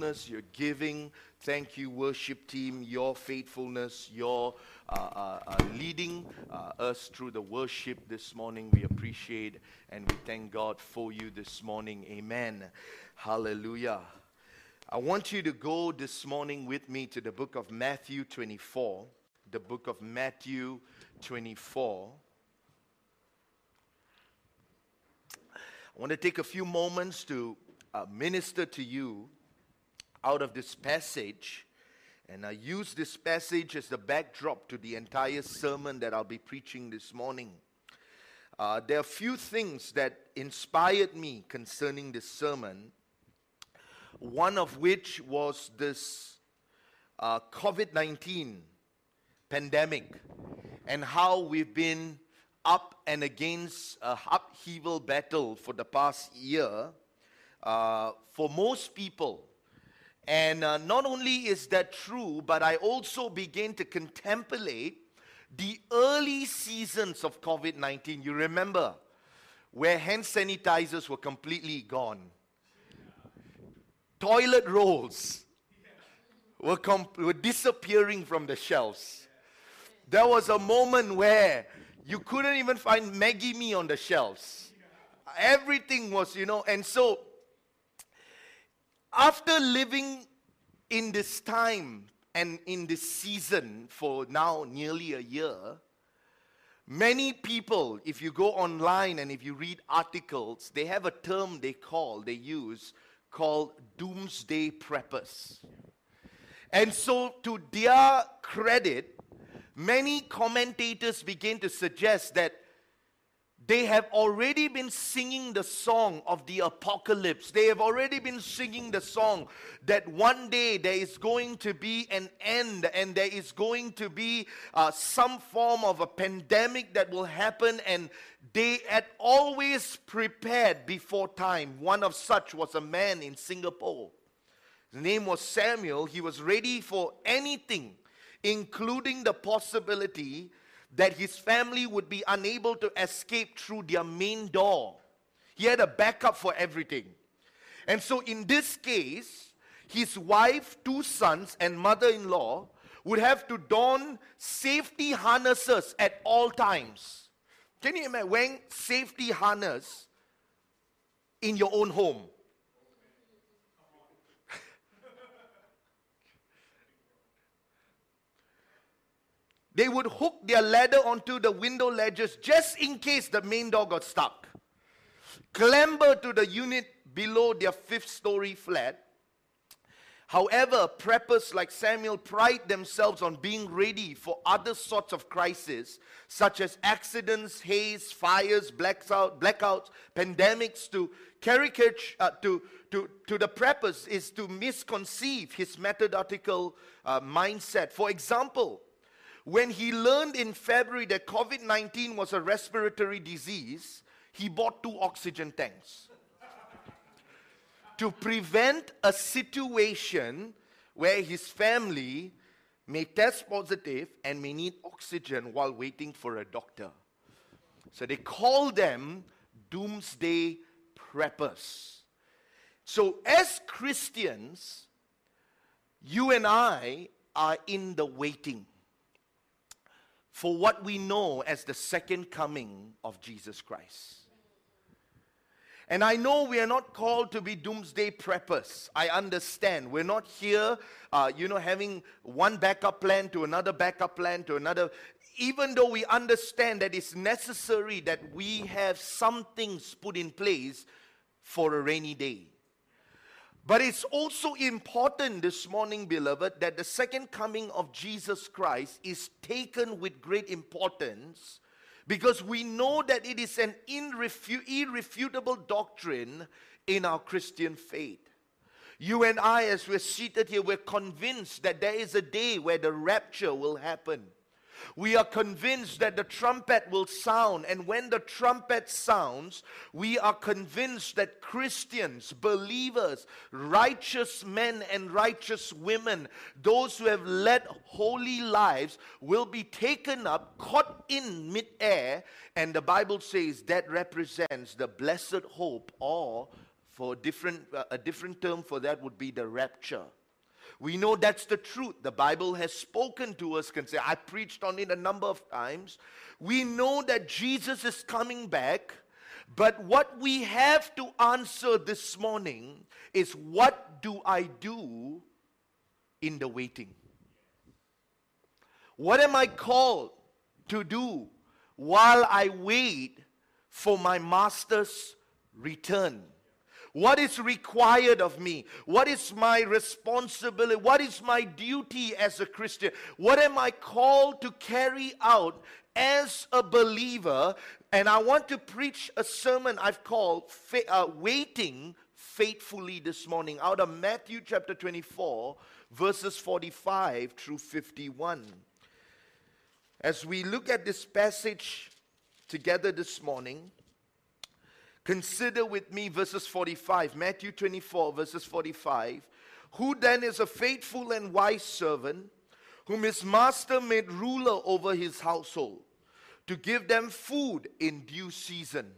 faithfulness, your giving. Thank you, worship team, your faithfulness, your uh, uh, uh, leading uh, us through the worship this morning. We appreciate and we thank God for you this morning. Amen. Hallelujah. I want you to go this morning with me to the book of Matthew 24. The book of Matthew 24. I want to take a few moments to uh, minister to you out of this passage. And I use this passage as the backdrop to the entire sermon that I'll be preaching this morning. Uh, there are a few things that inspired me concerning this sermon. One of which was this uh, COVID 19 pandemic and how we've been up and against a upheaval battle for the past year uh, for most people. And uh, not only is that true, but I also begin to contemplate the early seasons of COVID 19. You remember where hand sanitizers were completely gone, toilet rolls were, were disappearing from the shelves. There was a moment where you couldn't even find Maggi Mee on the shelves. Everything was, you know, and so after living in this time and in this season for now nearly a year, many people, if you go online and if you read articles, they have a term they call, they use, called doomsday preppers. And so, to their credit, many commentators begin to suggest that they have already been singing the song of the apocalypse. They have already been singing the song that one day there is going to be an end and there is going to be uh, some form of a pandemic that will happen, and they had always prepared before time. One of such was a man in Singapore. His name was Samuel. He was ready for anything, including the possibility that his family would be unable to escape through their main door. He had a backup for everything. And so, in this case, his wife, two sons, and mother in law would have to don safety harnesses at all times. Can you imagine wearing safety harness in your own home? They would hook their ladder onto the window ledges just in case the main door got stuck. Clamber to the unit below their fifth story flat. However, preppers like Samuel pride themselves on being ready for other sorts of crises, such as accidents, haze, fires, blackouts, blackouts pandemics. To caricature uh, to, to, to the preppers is to misconceive his methodical uh, mindset. For example, when he learned in February that COVID 19 was a respiratory disease, he bought two oxygen tanks to prevent a situation where his family may test positive and may need oxygen while waiting for a doctor. So they call them doomsday preppers. So, as Christians, you and I are in the waiting for what we know as the second coming of Jesus Christ. And I know we are not called to be doomsday preppers. I understand. We're not here, uh, you know, having one backup plan to another backup plan to another. Even though we understand that it's necessary that we have some things put in place for a rainy day. But it's also important this morning, beloved, that the second coming of Jesus Christ is taken with great importance because we know that it is an irrefutable doctrine in our Christian faith. You and I, as we're seated here, we're convinced that there is a day where the rapture will happen. We are convinced that the trumpet will sound, and when the trumpet sounds, we are convinced that Christians, believers, righteous men and righteous women, those who have led holy lives, will be taken up, caught in midair, and the Bible says that represents the blessed hope or for different, uh, a different term for that would be the rapture. We know that's the truth. The Bible has spoken to us. Can say I preached on it a number of times. We know that Jesus is coming back. But what we have to answer this morning is what do I do in the waiting? What am I called to do while I wait for my master's return? What is required of me? What is my responsibility? What is my duty as a Christian? What am I called to carry out as a believer? And I want to preach a sermon I've called fa- uh, Waiting Faithfully this morning out of Matthew chapter 24, verses 45 through 51. As we look at this passage together this morning, Consider with me verses 45, Matthew 24, verses 45. Who then is a faithful and wise servant, whom his master made ruler over his household, to give them food in due season?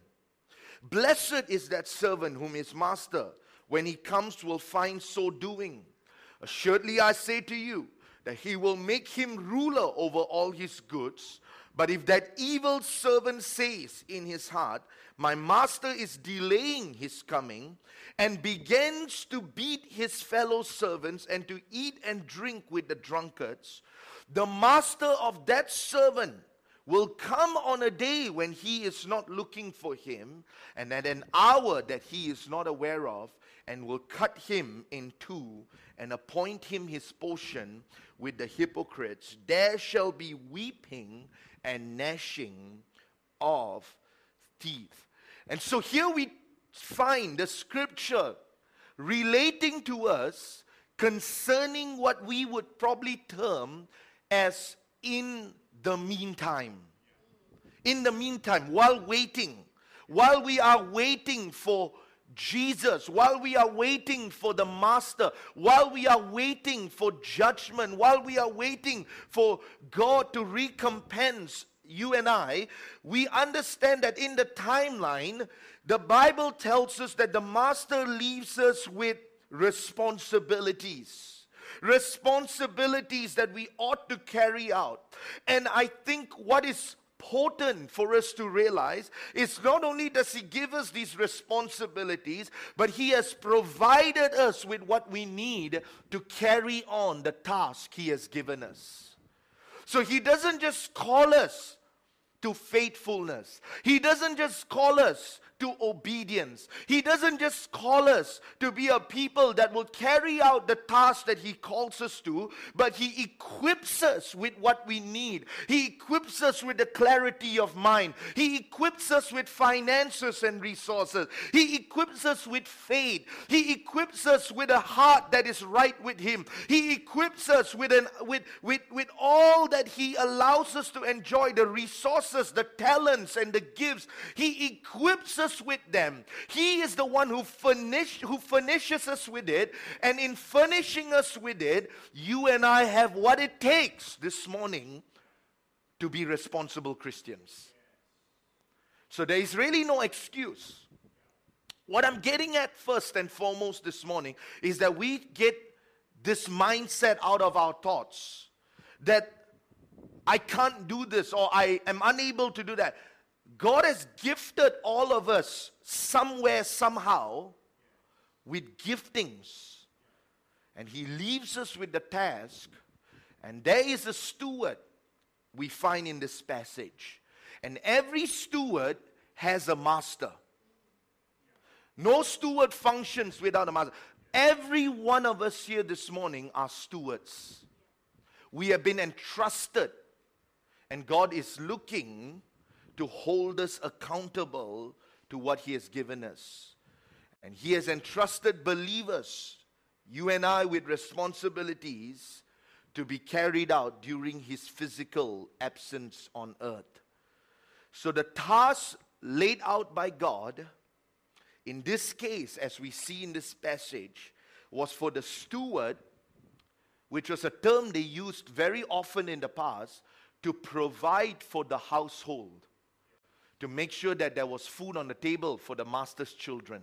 Blessed is that servant whom his master, when he comes, will find so doing. Assuredly, I say to you, that he will make him ruler over all his goods. But if that evil servant says in his heart, My master is delaying his coming, and begins to beat his fellow servants and to eat and drink with the drunkards, the master of that servant will come on a day when he is not looking for him, and at an hour that he is not aware of, and will cut him in two and appoint him his portion with the hypocrites. There shall be weeping and gnashing of teeth. And so here we find the scripture relating to us concerning what we would probably term as in the meantime. In the meantime, while waiting, while we are waiting for Jesus, while we are waiting for the Master, while we are waiting for judgment, while we are waiting for God to recompense you and I, we understand that in the timeline, the Bible tells us that the Master leaves us with responsibilities responsibilities that we ought to carry out. And I think what is important for us to realize is not only does He give us these responsibilities, but He has provided us with what we need to carry on the task He has given us. So He doesn't just call us to faithfulness, He doesn't just call us to obedience. He doesn't just call us to be a people that will carry out the task that He calls us to, but He equips us with what we need. He equips us with the clarity of mind. He equips us with finances and resources. He equips us with faith. He equips us with a heart that is right with Him. He equips us with, an, with, with, with all that He allows us to enjoy the resources, the talents, and the gifts. He equips us us with them. He is the one who, who furnishes us with it. And in furnishing us with it, you and I have what it takes this morning to be responsible Christians. So there is really no excuse. What I'm getting at first and foremost this morning is that we get this mindset out of our thoughts that I can't do this or I am unable to do that. God has gifted all of us somewhere, somehow, with giftings. And He leaves us with the task. And there is a steward we find in this passage. And every steward has a master. No steward functions without a master. Every one of us here this morning are stewards. We have been entrusted, and God is looking to hold us accountable to what He has given us. And He has entrusted believers, you and I, with responsibilities to be carried out during His physical absence on earth. So the task laid out by God, in this case, as we see in this passage, was for the steward, which was a term they used very often in the past, to provide for the household to make sure that there was food on the table for the master's children.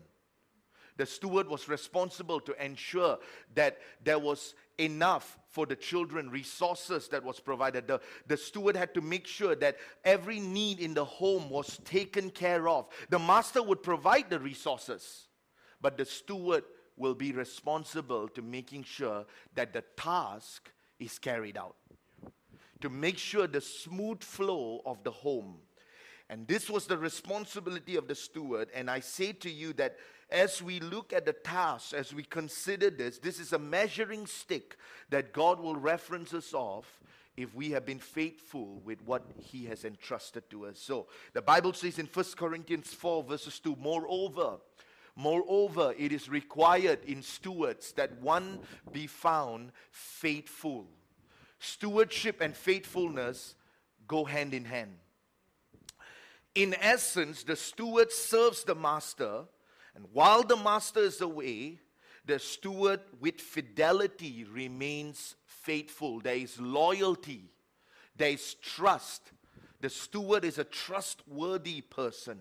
The steward was responsible to ensure that there was enough for the children, resources that was provided. The, the steward had to make sure that every need in the home was taken care of. The master would provide the resources, but the steward will be responsible to making sure that the task is carried out. To make sure the smooth flow of the home. And this was the responsibility of the steward. And I say to you that as we look at the task, as we consider this, this is a measuring stick that God will reference us off if we have been faithful with what he has entrusted to us. So the Bible says in 1 Corinthians 4, verses 2, moreover, moreover, it is required in stewards that one be found faithful. Stewardship and faithfulness go hand in hand. In essence, the steward serves the master and while the master is away, the steward with fidelity remains faithful. There is loyalty, there is trust. The steward is a trustworthy person.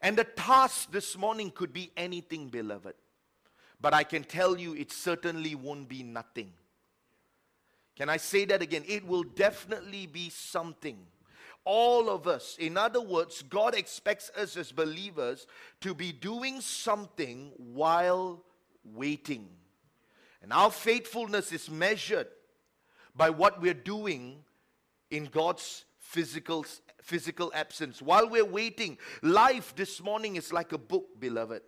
And the task this morning could be anything, beloved. But I can tell you, it certainly won't be nothing. Can I say that again? It will definitely be something all of us. In other words, God expects us as believers to be doing something while waiting. And our faithfulness is measured by what we're doing in God's physical, physical absence. While we're waiting, life this morning is like a book, beloved.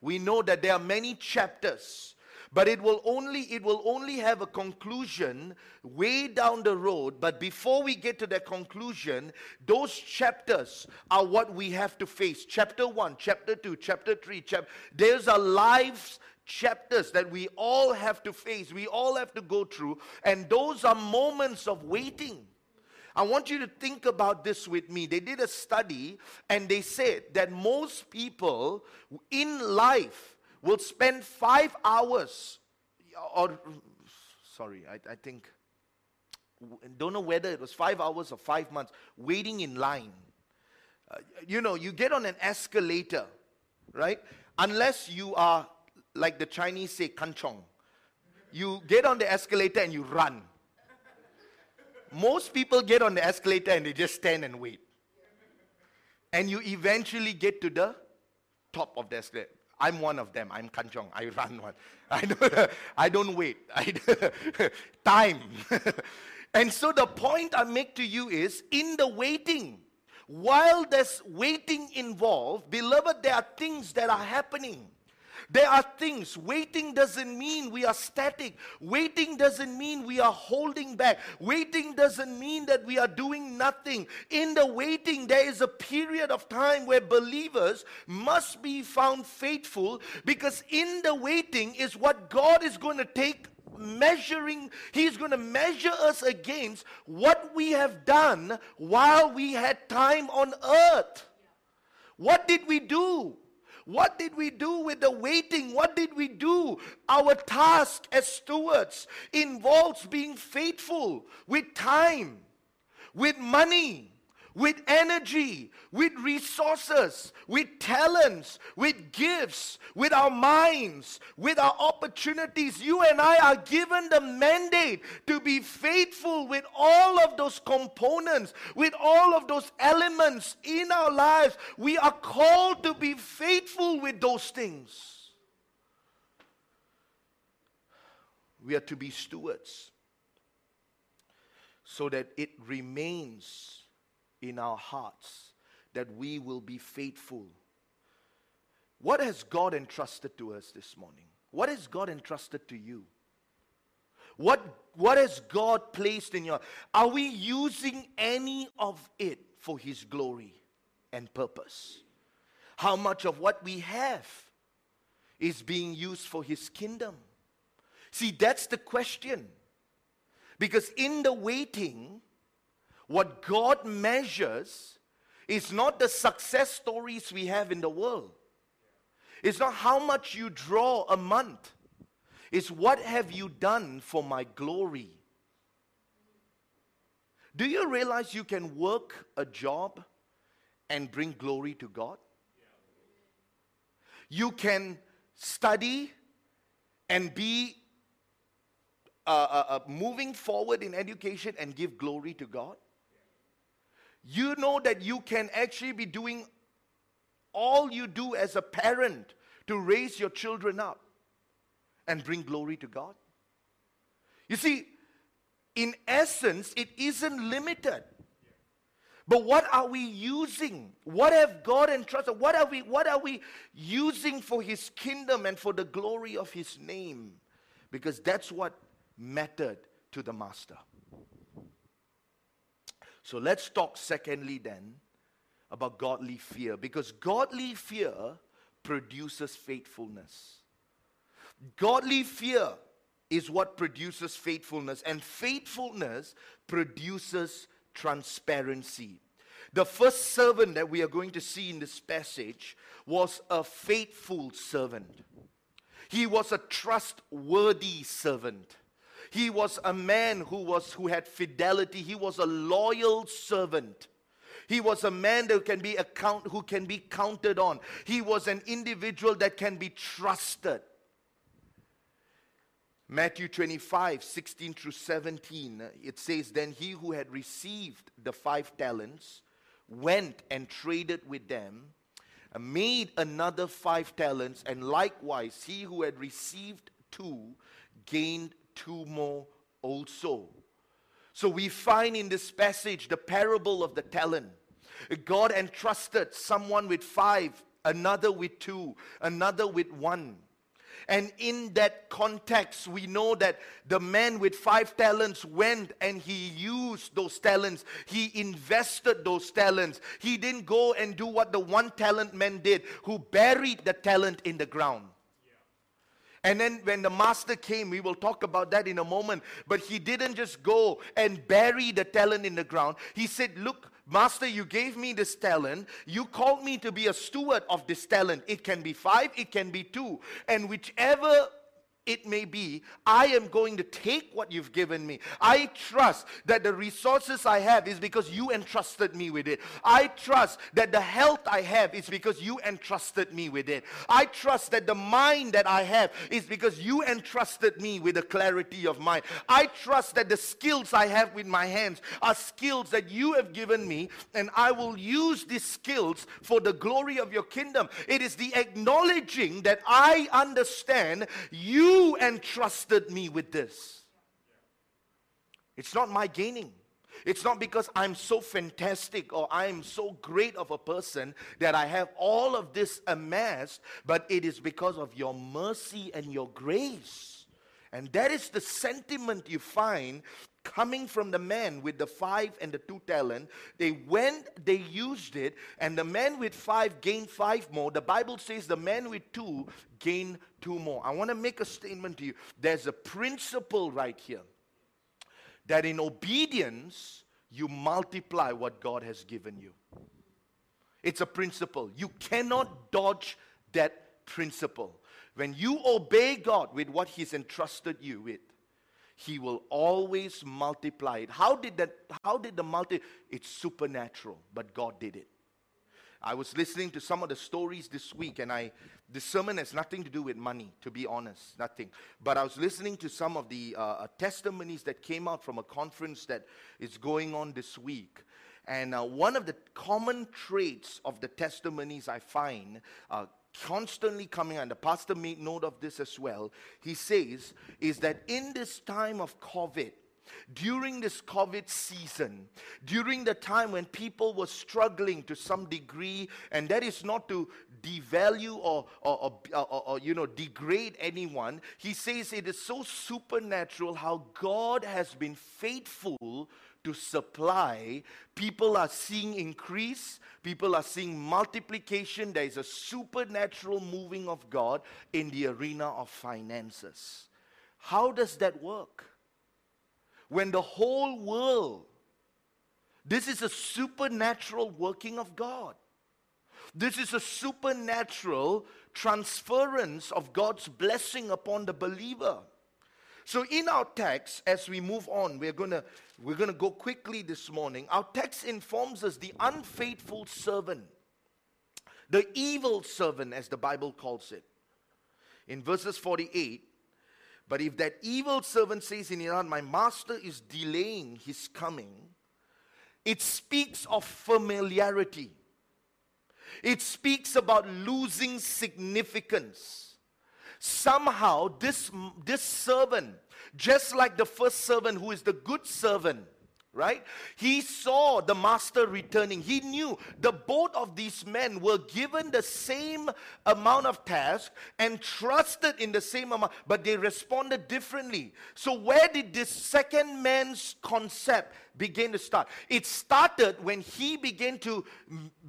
We know that there are many chapters but it will only it will only have a conclusion way down the road. But before we get to that conclusion those chapters are what we have to face. Chapter 1 chapter 2 chapter 3 chapter there's a lives chapters that we all have to face we all have to go through. And those are moments of waiting. I want you to think about this with me. They did a study and they said that most people in life will spend five hours, or sorry, I, I think, don't know whether it was five hours or five months, waiting in line. Uh, you know, you get on an escalator, right? Unless you are, like the Chinese say, kanchong. You get on the escalator and you run. Most people get on the escalator and they just stand and wait. And you eventually get to the top of the escalator. I'm one of them. I'm Kanchong. I run one. I don't, I don't wait. I, time. and so the point I make to you is in the waiting, while there's waiting involved, beloved, there are things that are happening. There are things. Waiting doesn't mean we are static. Waiting doesn't mean we are holding back. Waiting doesn't mean that we are doing nothing. In the waiting, there is a period of time where believers must be found faithful because in the waiting is what God is going to take measuring, He's going to measure us against what we have done while we had time on earth. What did we do? What did we do with the waiting? What did we do? Our task as stewards involves being faithful with time, with money, with energy, with resources, with talents, with gifts, with our minds, with our opportunities. You and I are given the mandate to be faithful with all of those components, with all of those elements in our lives. We are called to be faithful with those things. We are to be stewards so that it remains in our hearts that we will be faithful. What has God entrusted to us this morning? What has God entrusted to you? What, what has God placed in your Are we using any of it for His glory and purpose? How much of what we have is being used for His kingdom? See, that's the question. Because in the waiting, what God measures is not the success stories we have in the world. It's not how much you draw a month. It's what have you done for my glory. Do you realize you can work a job and bring glory to God? You can study and be uh, uh, uh, moving forward in education and give glory to God? You know that you can actually be doing all you do as a parent to raise your children up and bring glory to God? You see, in essence, it isn't limited. But what are we using? What have God entrusted? What are we what are we using for his kingdom and for the glory of his name? Because that's what mattered to the master. So let's talk secondly then about godly fear because godly fear produces faithfulness. Godly fear is what produces faithfulness, and faithfulness produces transparency. The first servant that we are going to see in this passage was a faithful servant. He was a trustworthy servant. He was a man who was who had fidelity. He was a loyal servant. He was a man that can be account, who can be counted on. He was an individual that can be trusted. Matthew 25, 16 through 17, it says, Then he who had received the five talents went and traded with them, made another five talents, and likewise he who had received two gained two more also. So we find in this passage the parable of the talent. God entrusted someone with five, another with two, another with one. And in that context, we know that the man with five talents went and he used those talents. He invested those talents. He didn't go and do what the one talent man did, who buried the talent in the ground. And then when the master came, we will talk about that in a moment. But he didn't just go and bury the talent in the ground. He said, Look, Master, you gave me this talent. You called me to be a steward of this talent. It can be five, it can be two. And whichever it may be, I am going to take what you've given me. I trust that the resources I have is because you entrusted me with it. I trust that the health I have is because you entrusted me with it. I trust that the mind that I have is because you entrusted me with the clarity of mind. I trust that the skills I have with my hands are skills that you have given me, and I will use these skills for the glory of your kingdom. It is the acknowledging that I understand you you entrusted me with this. It's not my gaining. It's not because I'm so fantastic or I'm so great of a person that I have all of this amassed, but it is because of your mercy and your grace. And that is the sentiment you find coming from the man with the five and the two talent. They went, they used it, and the man with five gained five more. The Bible says the man with two gained two more. I want to make a statement to you. There's a principle right here that in obedience, you multiply what God has given you. It's a principle. You cannot dodge that principle. When you obey God with what He's entrusted you with, he will always multiply it. How did that how did the multi it's supernatural, but God did it. I was listening to some of the stories this week, and I the sermon has nothing to do with money, to be honest, nothing. But I was listening to some of the uh, uh testimonies that came out from a conference that is going on this week. And uh, one of the common traits of the testimonies I find uh, constantly coming, and the pastor made note of this as well. He says, is that in this time of COVID, during this COVID season, during the time when people were struggling to some degree, and that is not to devalue or, or, or, or, you know degrade anyone, he says it is so supernatural how God has been faithful to supply. People are seeing increase, people are seeing multiplication. There is a supernatural moving of God in the arena of finances. How does that work? When the whole world, this is a supernatural working of God. This is a supernatural transference of God's blessing upon the believer. So in our text, as we move on, we're to we're to go quickly this morning. Our text informs us the unfaithful servant, the evil servant, as the Bible calls it. in verses 48. But if that evil servant says in his heart, My master is delaying his coming, it speaks of familiarity. It speaks about losing significance. Somehow, this, this servant, just like the first servant who is the good servant, right? He saw the master returning. He knew the both of these men were given the same amount of task and trusted in the same amount, but they responded differently. So, where did this second man's concept begin to start? It started when he began to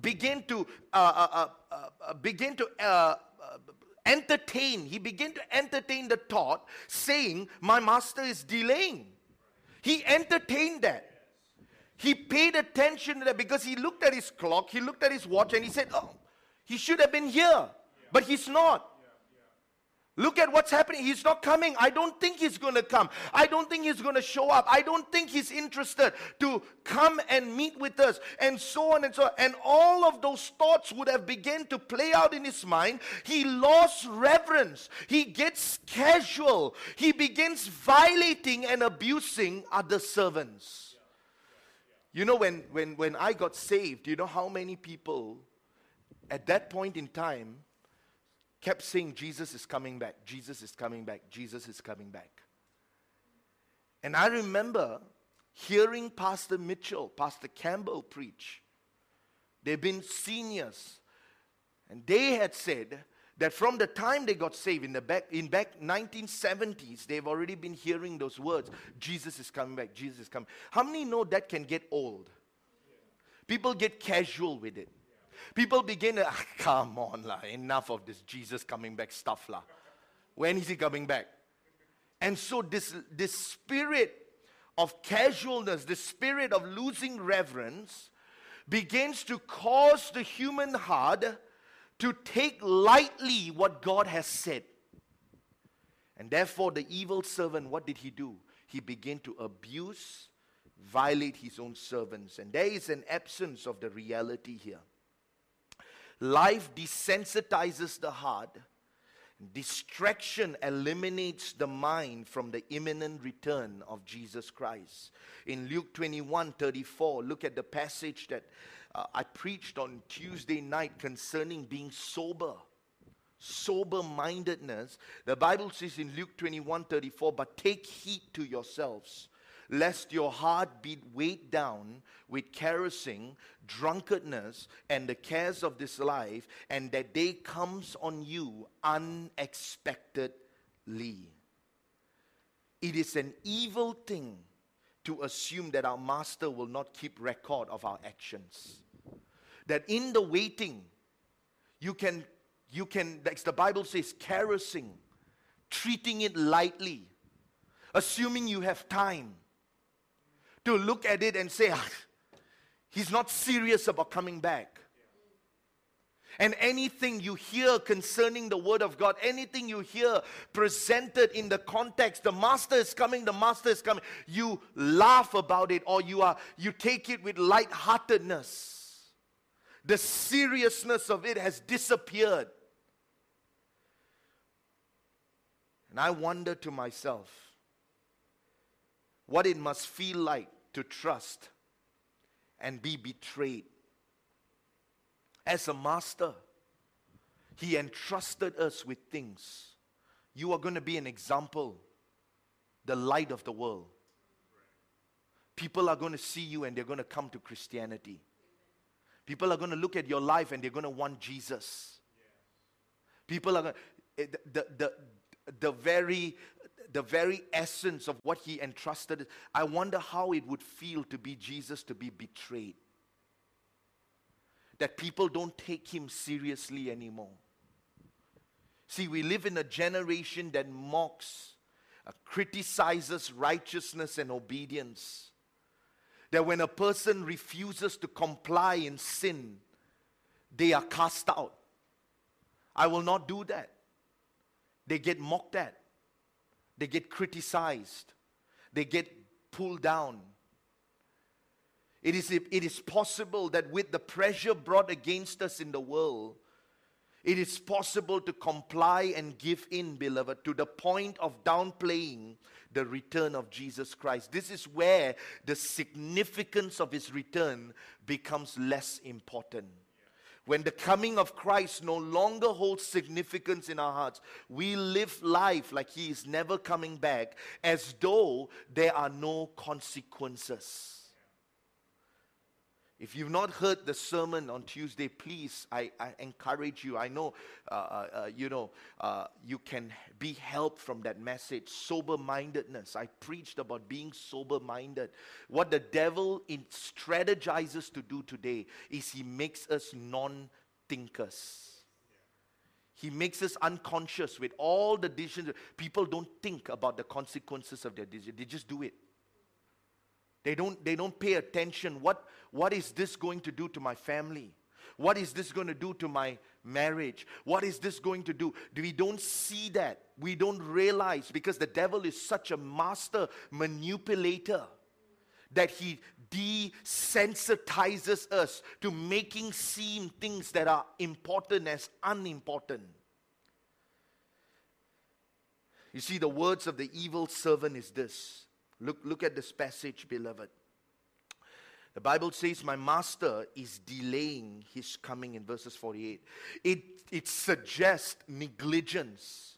begin to uh, uh, uh, uh begin to. Uh, uh, entertain, he began to entertain the thought saying, My master is delaying. He entertained that. He paid attention to that because he looked at his clock, he looked at his watch, and he said, Oh, he should have been here, but he's not. Look at what's happening. He's not coming. I don't think he's going to come. I don't think he's going to show up. I don't think he's interested to come and meet with us, and so on and so on. And all of those thoughts would have begun to play out in his mind. He lost reverence. He gets casual. He begins violating and abusing other servants. You know, when, when, when I got saved, you know how many people at that point in time kept saying, Jesus is coming back, Jesus is coming back, Jesus is coming back. And I remember hearing Pastor Mitchell, Pastor Campbell preach. They've been seniors. And they had said that from the time they got saved in the back in back 1970s they've already been hearing those words jesus is coming back jesus is coming. How many know that can get old? People get casual with it. People begin to ah, come on la, enough of this jesus coming back stuff la. when is he coming back? And so this this spirit of casualness the spirit of losing reverence begins to cause the human heart to take lightly what God has said. And therefore, the evil servant, what did he do? He began to abuse, violate his own servants. And there is an absence of the reality here. Life desensitizes the heart. Distraction eliminates the mind from the imminent return of Jesus Christ. In Luke 21 34, look at the passage that uh, I preached on Tuesday night concerning being sober. Sober mindedness. The Bible says in Luke 21 34, but take heed to yourselves, lest your heart be weighed down with carousing, drunkenness, and the cares of this life, and that day comes on you unexpectedly. It is an evil thing to assume that our master will not keep record of our actions. That in the waiting, you can, you can, as the Bible says, carousing, treating it lightly, assuming you have time to look at it and say, ah, he's not serious about coming back. And anything you hear concerning the Word of God, anything you hear presented in the context, the Master is coming, the Master is coming, you laugh about it or you, are, you take it with lightheartedness. The seriousness of it has disappeared. And I wonder to myself what it must feel like to trust and be betrayed as a master, He entrusted us with things. You are going to be an example, the light of the world. People are going to see you and they're going to come to Christianity. People are going to look at your life and they're going to want Jesus. People are going to, eh, the, the, the, very the very essence of what he entrusted. I wonder how it would feel to be Jesus to be betrayed that people don't take him seriously anymore. See, we live in a generation that mocks, uh, criticizes righteousness and obedience. That when a person refuses to comply in sin, they are cast out. I will not do that. They get mocked at, they get criticized, they get pulled down. It is, it is possible that with the pressure brought against us in the world, It is possible to comply and give in, beloved, to the point of downplaying the return of Jesus Christ. This is where the significance of his return becomes less important. When the coming of Christ no longer holds significance in our hearts, we live life like he is never coming back, as though there are no consequences. If you've not heard the sermon on Tuesday, please, I, I encourage you. I know, uh, uh, uh you know, uh, you can be helped from that message. Sober-mindedness. I preached about being sober-minded. What the devil strategizes to do today is he makes us non-thinkers. He makes us unconscious with all the decisions. People don't think about the consequences of their decision. They just do it. They don't, they don't pay attention. What, what is this going to do to my family? What is this going to do to my marriage? What is this going to do? We don't see that. We don't realize because the devil is such a master manipulator that he desensitizes us to making seem things that are important as unimportant. You see, the words of the evil servant is this Look, look at this passage, beloved. The Bible says, My master is delaying his coming in verses 48. It, it suggests negligence,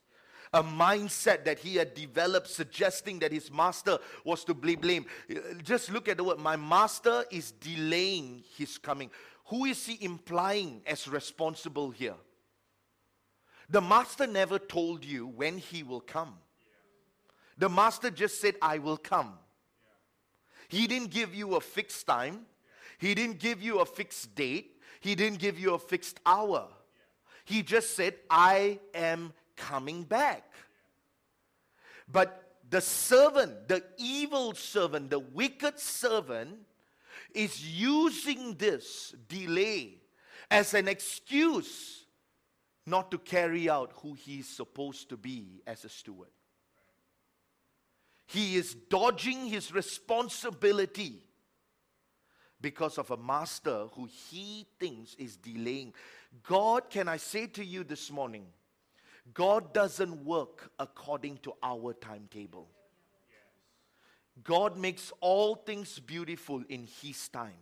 a mindset that he had developed, suggesting that his master was to be blamed. Uh, just look at the word, My master is delaying his coming. Who is he implying as responsible here? The master never told you when he will come. The master just said, I will come. He didn't give you a fixed time. He didn't give you a fixed date. He didn't give you a fixed hour. He just said, I am coming back. But the servant, the evil servant, the wicked servant, is using this delay as an excuse not to carry out who he's supposed to be as a steward. He is dodging his responsibility because of a master who he thinks is delaying. God, can I say to you this morning, God doesn't work according to our timetable. God makes all things beautiful in His time.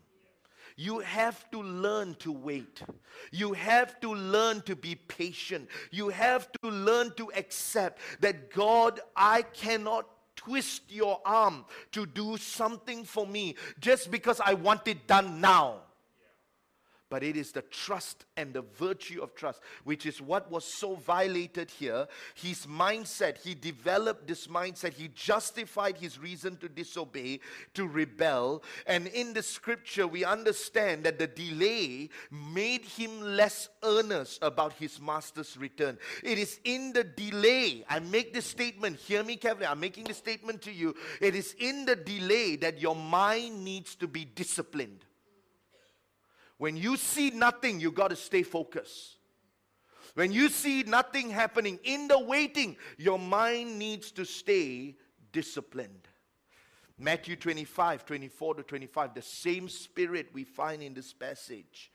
You have to learn to wait. You have to learn to be patient. You have to learn to accept that God, I cannot twist your arm to do something for me just because I want it done now but it is the trust and the virtue of trust, which is what was so violated here. His mindset, he developed this mindset, he justified his reason to disobey, to rebel. And in the scripture, we understand that the delay made him less earnest about his master's return. It is in the delay, I make this statement, hear me carefully, I'm making this statement to you. It is in the delay that your mind needs to be disciplined. When you see nothing, you got to stay focused. When you see nothing happening in the waiting, your mind needs to stay disciplined. Matthew 25, 24 to 25, the same spirit we find in this passage.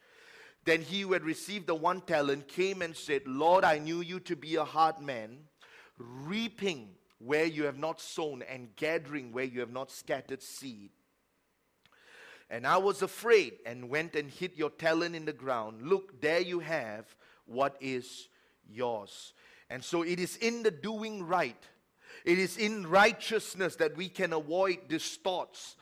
Then he who had received the one talent came and said, Lord, I knew you to be a hard man, reaping where you have not sown and gathering where you have not scattered seed. And I was afraid and went and hid your talent in the ground. Look, there you have what is yours. And so it is in the doing right, it is in righteousness that we can avoid these thoughts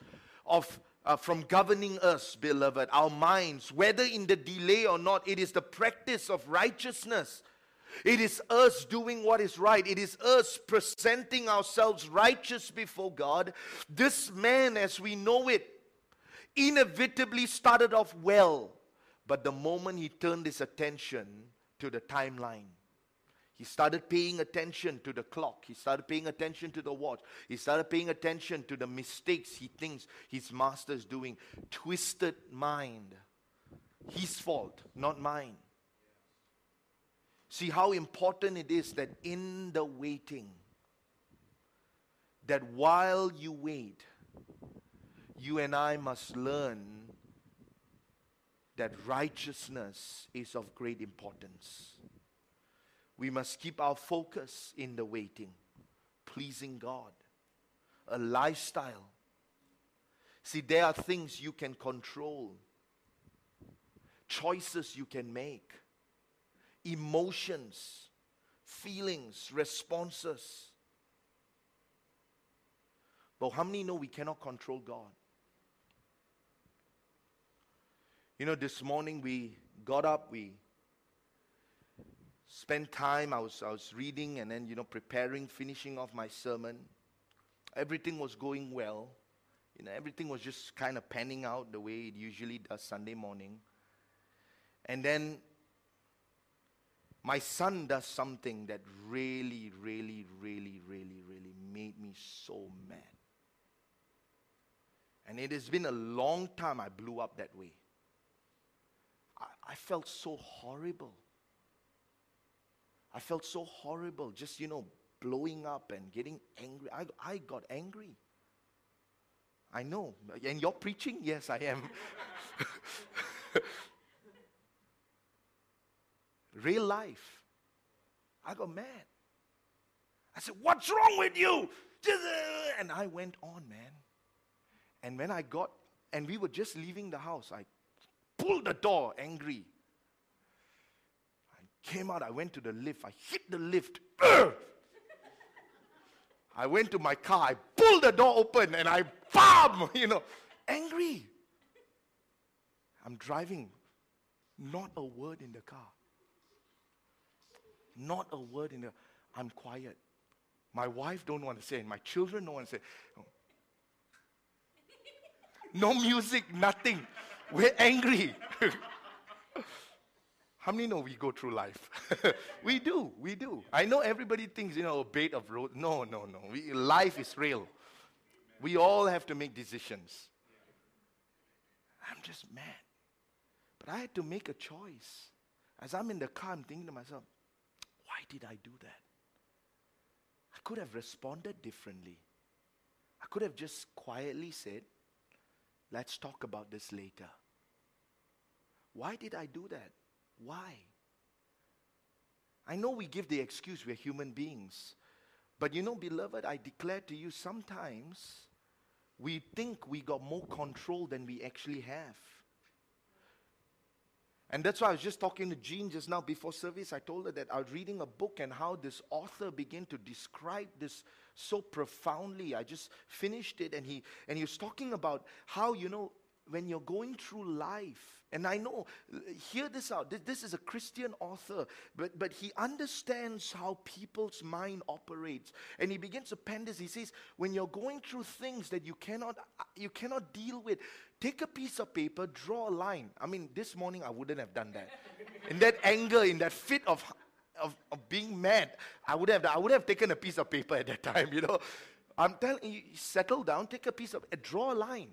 of. Uh, from governing us, beloved, our minds, whether in the delay or not, it is the practice of righteousness. It is us doing what is right. It is us presenting ourselves righteous before God. This man, as we know it, inevitably started off well, but the moment he turned his attention to the timeline, he started paying attention to the clock. He started paying attention to the watch. He started paying attention to the mistakes he thinks his master is doing. Twisted mind. His fault, not mine. See how important it is that in the waiting, that while you wait, you and I must learn that righteousness is of great importance. we must keep our focus in the waiting, pleasing God, a lifestyle. See, there are things you can control, choices you can make, emotions, feelings, responses. But how many know we cannot control God? You know, this morning we got up, we spent time, I was, I was reading and then, you know, preparing, finishing off my sermon. Everything was going well. You know, everything was just kind of panning out the way it usually does Sunday morning. And then my son does something that really, really, really, really, really made me so mad. And it has been a long time I blew up that way. I, felt so horrible. I felt so horrible, just, you know, blowing up and getting angry. I, I got angry. I know. And you're preaching? Yes, I am. Real life. I got mad. I said, What's wrong with you? And I went on, man. And when I got, and we were just leaving the house, I pulled the door angry I came out, I went to the lift, I hit the lift. I went to my car, I pulled the door open, and I bam, you know, angry. I'm driving, not a word in the car. Not a word in the I'm quiet. My wife don't want to say, and my children don't want to say. No music, nothing. We're angry. How many know we go through life? we do, we do. I know everybody thinks, you know, a bait of road. No, no, no. We, life is real. We all have to make decisions. I'm just mad. But I had to make a choice. As I'm in the car, I'm thinking to myself, why did I do that? I could have responded differently. I could have just quietly said, let's talk about this later. Why did I do that? Why? I know we give the excuse we're human beings. But you know, beloved, I declare to you sometimes we think we got more control than we actually have. And that's why I was just talking to Jean just now before service. I told her that I was reading a book and how this author began to describe this so profoundly. I just finished it and he and he was talking about how, you know, when you're going through life, and I know, hear this out. This is a Christian author, but, but he understands how people's mind operates. And he begins to pen this. He says, when you're going through things that you cannot, you cannot deal with, take a piece of paper, draw a line. I mean, this morning I wouldn't have done that. in that anger, in that fit of, of, of being mad, I would have, I would have taken a piece of paper at that time, you know. I'm telling you, settle down, take a piece of, uh, draw a line.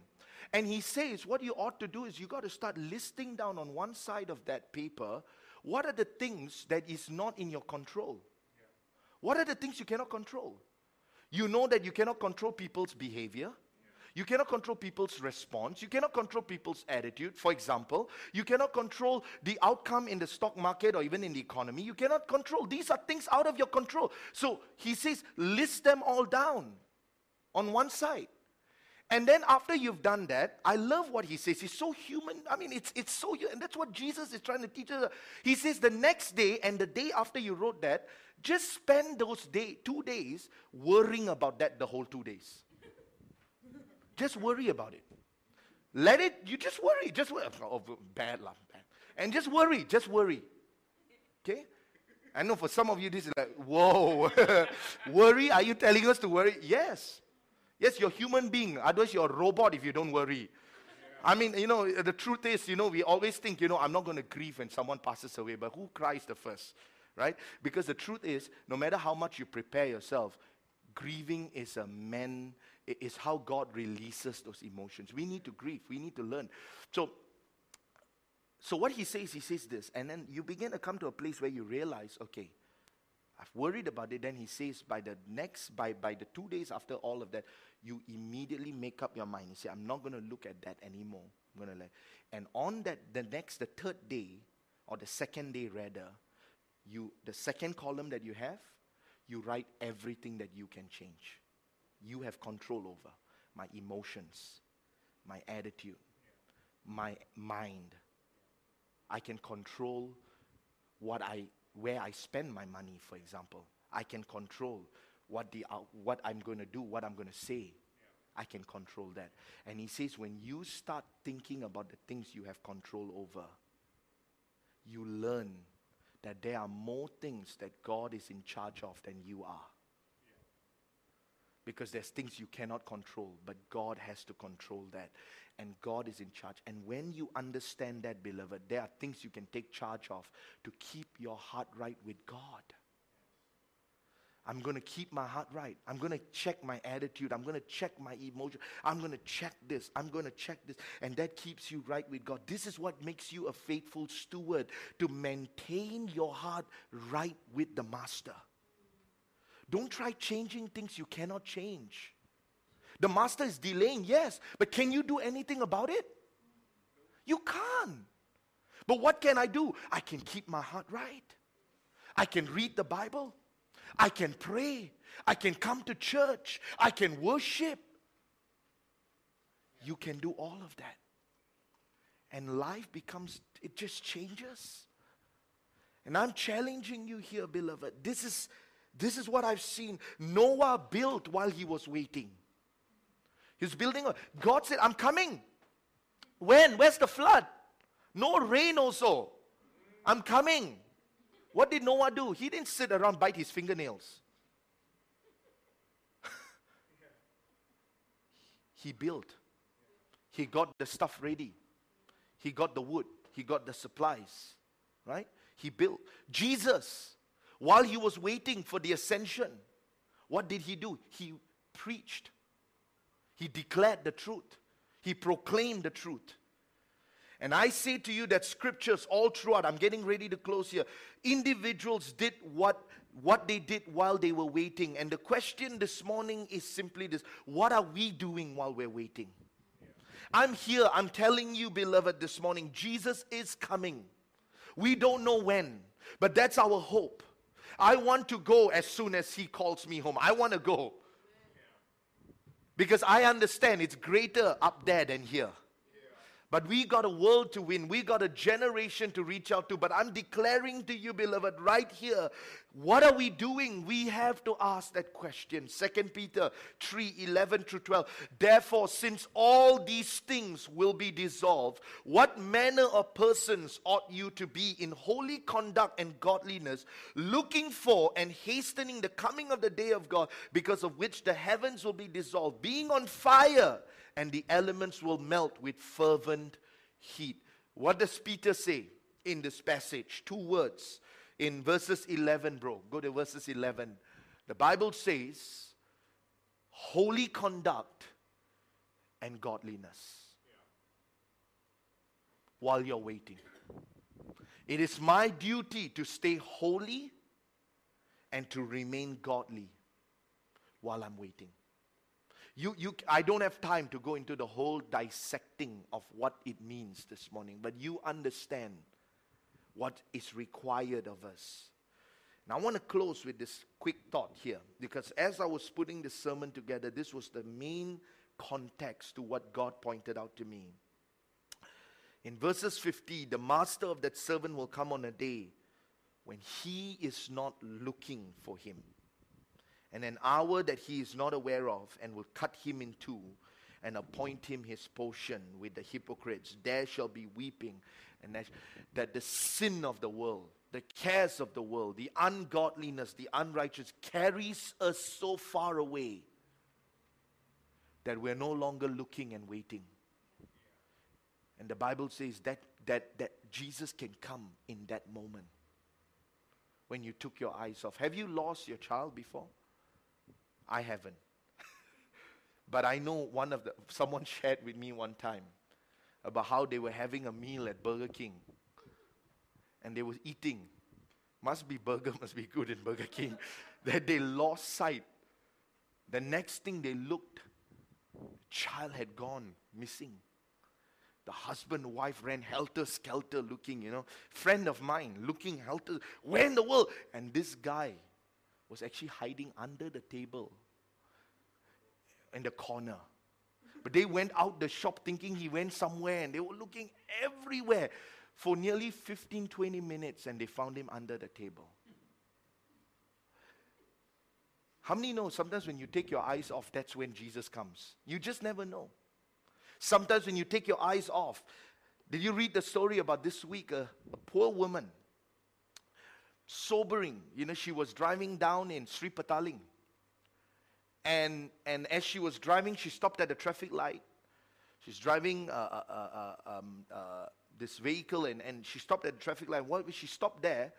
And he says, what you ought to do is you got to start listing down on one side of that paper what are the things that is not in your control. Yeah. What are the things you cannot control? You know that you cannot control people's behavior. You cannot control people's response. You cannot control people's attitude. For example, you cannot control the outcome in the stock market or even in the economy. You cannot control. These are things out of your control. So he says, list them all down on one side. And then after you've done that, I love what he says. He's so human. I mean, it's, it's so, and that's what Jesus is trying to teach us. He says the next day and the day after you wrote that, just spend those day, two days worrying about that the whole two days. Just worry about it. Let it, you just worry. Just worry. Oh, bad love, bad. And just worry, just worry. Okay? I know for some of you this is like, whoa. worry? Are you telling us to worry? Yes. Yes, you're human being. Otherwise, you're a robot if you don't worry. I mean, you know, the truth is, you know, we always think, you know, I'm not going to grieve when someone passes away, but who cries the first, right? Because the truth is, no matter how much you prepare yourself, grieving is a man, is how God releases those emotions. We need to grieve, we need to learn. So, so what he says, he says this, and then you begin to come to a place where you realize, okay, I've worried about it. Then he says, by the next, by, by the two days after all of that, you immediately make up your mind. You say, I'm not going to look at that anymore. I'm going to let. And on that, the next, the third day, or the second day rather, you the second column that you have, you write everything that you can change. You have control over my emotions, my attitude, my mind. I can control what I where I spend my money, for example. I can control what the uh, what I'm going to do, what I'm going to say. I can control that. And he says when you start thinking about the things you have control over, you learn that there are more things that God is in charge of than you are. Because there's things you cannot control, but God has to control that. And God is in charge. And when you understand that, beloved, there are things you can take charge of to keep your heart right with God. I'm going to keep my heart right. I'm going to check my attitude. I'm going to check my emotion. I'm going to check this. I'm going to check this. And that keeps you right with God. This is what makes you a faithful steward to maintain your heart right with the Master. Don't try changing things you cannot change. The Master is delaying, yes, but can you do anything about it? You can't. But what can I do? I can keep my heart right. I can read the Bible. I can pray. I can come to church. I can worship. You can do all of that. And life becomes, it just changes. And I'm challenging you here, beloved. This is, this is what I've seen. Noah built while he was waiting. He's building. God said, I'm coming. When? Where's the flood? No rain also. I'm coming. What did Noah do? He didn't sit around bite his fingernails. he built. He got the stuff ready. He got the wood. He got the supplies. Right? He built. Jesus, while he was waiting for the ascension, what did he do? He preached. He declared the truth. He proclaimed the truth. And I say to you that scriptures all throughout, I'm getting ready to close here. Individuals did what, what they did while they were waiting. And the question this morning is simply this What are we doing while we're waiting? I'm here, I'm telling you, beloved, this morning, Jesus is coming. We don't know when, but that's our hope. I want to go as soon as He calls me home. I want to go. Because I understand it's greater up there than here. But we got a world to win. We got a generation to reach out to. But I'm declaring to you, beloved, right here, what are we doing? We have to ask that question. 2 Peter 3 11 through 12. Therefore, since all these things will be dissolved, what manner of persons ought you to be in holy conduct and godliness, looking for and hastening the coming of the day of God, because of which the heavens will be dissolved, being on fire and the elements will melt with fervent heat. What does Peter say in this passage? Two words in verses 11, bro. Go to verses 11. The Bible says, holy conduct and godliness while you're waiting. It is my duty to stay holy and to remain godly while I'm waiting. You, you, I don't have time to go into the whole dissecting of what it means this morning, but you understand what is required of us. Now, I want to close with this quick thought here because as I was putting the sermon together, this was the main context to what God pointed out to me. In verses 50, the master of that servant will come on a day when he is not looking for him and an hour that he is not aware of, and will cut him in two and appoint him his portion with the hypocrites. There shall be weeping, and that, that the sin of the world, the cares of the world, the ungodliness, the unrighteous carries us so far away that we're no longer looking and waiting. And the Bible says that, that, that Jesus can come in that moment when you took your eyes off. Have you lost your child before? I haven't. but I know one of the, someone shared with me one time about how they were having a meal at Burger King. And they were eating. Must be burger, must be good in Burger King. that they lost sight. The next thing they looked, child had gone missing. The husband and wife ran helter skelter looking, you know. Friend of mine looking helter. Where in the world? And this guy was actually hiding under the table in the corner. But they went out the shop thinking he went somewhere and they were looking everywhere for nearly 15, 20 minutes and they found him under the table. How many know sometimes when you take your eyes off, that's when Jesus comes? You just never know. Sometimes when you take your eyes off, did you read the story about this week? A, a poor woman, sobering. You know, she was driving down in Sri Petaling. And, and as she was driving, she stopped at a traffic light. She's driving uh, uh, uh, uh um, uh, this vehicle and, and she stopped at the traffic light. While she stopped there,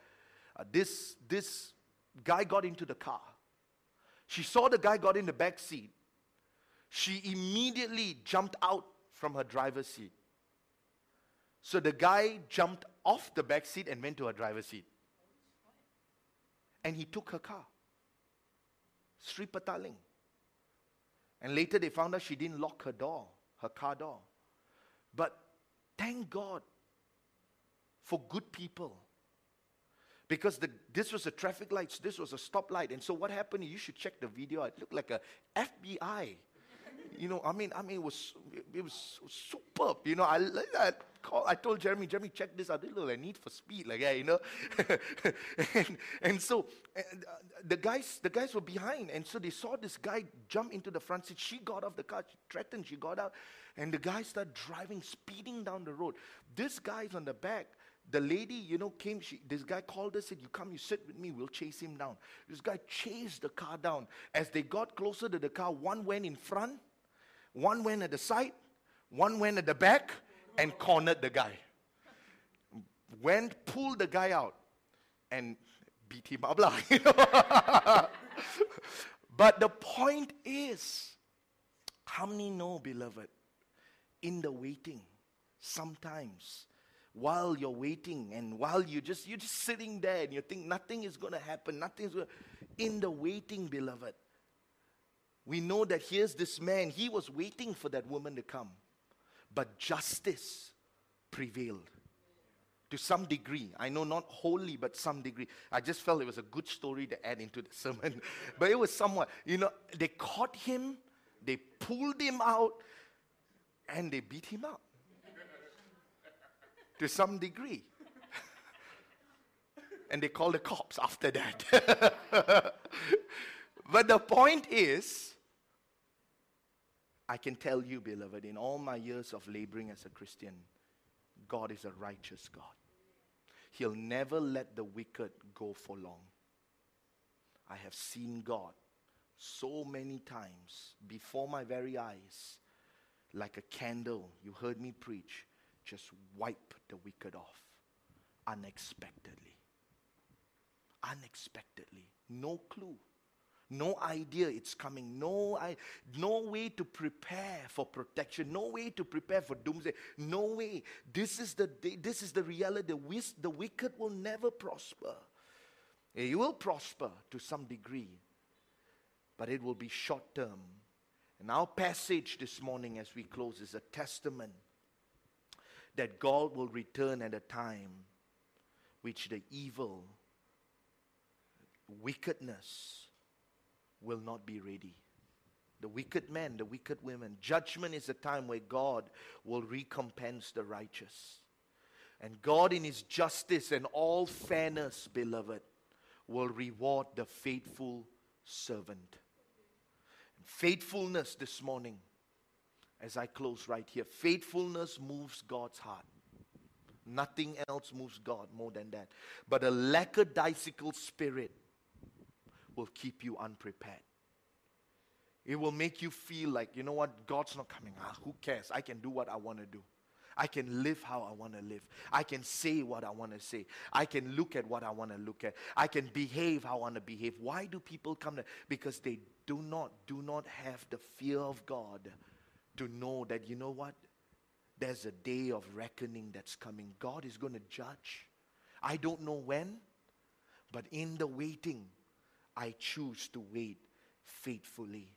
this, this guy got into the car. She saw the guy got in the back seat. She immediately jumped out from her driver's seat. So the guy jumped off the back seat and went to her driver's seat. And he took her car. Sri Petaling. And later they found out she didn't lock her door, her car door. But thank God for good people because the, this was a traffic light, this was a stoplight. And so what happened, you should check the video. It looked like a FBI. You know, I mean, I mean, it was it was superb. You know, I I, call, I told Jeremy, Jeremy, check this out. This little need for speed, like yeah, you know. and, and so and, uh, the guys the guys were behind, and so they saw this guy jump into the front seat. She got off the car, she threatened, she got out, and the guy started driving, speeding down the road. This guy's on the back the lady, you know, came, she, this guy called her, said, You come, you sit with me, we'll chase him down. This guy chased the car down. As they got closer to the car, one went in front, one went at the side, one went at the back, and cornered the guy. Went, pulled the guy out, and beat him up. Know? but the point is, how many know, beloved, in the waiting, sometimes while you're waiting and while you just you're just sitting there and you think nothing is going to happen nothing's going in the waiting beloved we know that here's this man he was waiting for that woman to come but justice prevailed to some degree i know not wholly but some degree i just felt it was a good story to add into the sermon but it was somewhat you know they caught him they pulled him out and they beat him up to some degree. and they called the cops after that. but the point is, I can tell you, beloved, in all my years of laboring as a Christian, God is a righteous God. He'll never let the wicked go for long. I have seen God so many times before my very eyes, like a candle. You heard me preach just wipe the wicked off unexpectedly. Unexpectedly. No clue. No idea it's coming. No, I, no way to prepare for protection. No way to prepare for doomsday. No way. This is the, this is the reality. The, the wicked will never prosper. Eh, it will prosper to some degree, but it will be short term. And our passage this morning as we close is a testament that God will return at a time which the evil, wickedness will not be ready. The wicked men, the wicked women. Judgment is a time where God will recompense the righteous. And God, in His justice and all fairness, beloved, will reward the faithful servant. And Faithfulness this morning as I close right here. Faithfulness moves God's heart. Nothing else moves God more than that. But a lackadaisical spirit will keep you unprepared. It will make you feel like, you know what, God's not coming. Ah, who cares? I can do what I want to do. I can live how I want to live. I can say what I want to say. I can look at what I want to look at. I can behave how I want to behave. Why do people come to? Because they do not do not have the fear of God to know that, you know what? There's a day of reckoning that's coming. God is going to judge. I don't know when, but in the waiting, I choose to wait faithfully.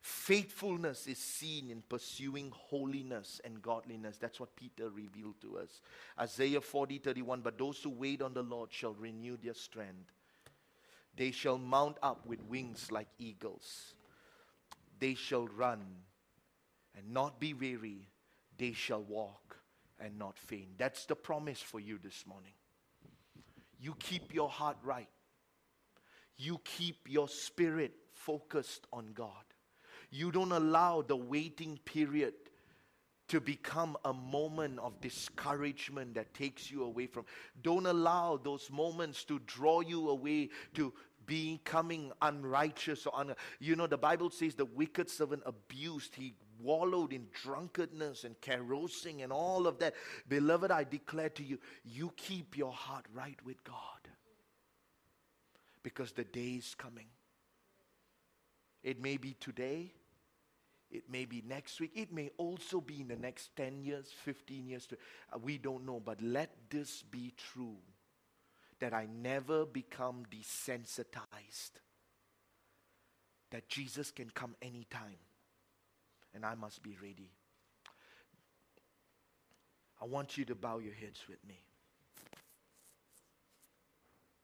Faithfulness is seen in pursuing holiness and godliness. That's what Peter revealed to us. Isaiah 40 31. But those who wait on the Lord shall renew their strength. They shall mount up with wings like eagles. They shall run and not be weary. They shall walk and not faint. That's the promise for you this morning. You keep your heart right, you keep your spirit focused on God. You don't allow the waiting period to become a moment of discouragement that takes you away from. Don't allow those moments to draw you away to becoming unrighteous or un- you know the bible says the wicked servant abused he wallowed in drunkenness and carousing and all of that beloved i declare to you you keep your heart right with god because the day is coming it may be today. It may be next week. It may also be in the next 10 years, 15 years. Uh, we don't know. But let this be true that I never become desensitized. That Jesus can come anytime. And I must be ready. I want you to bow your heads with me.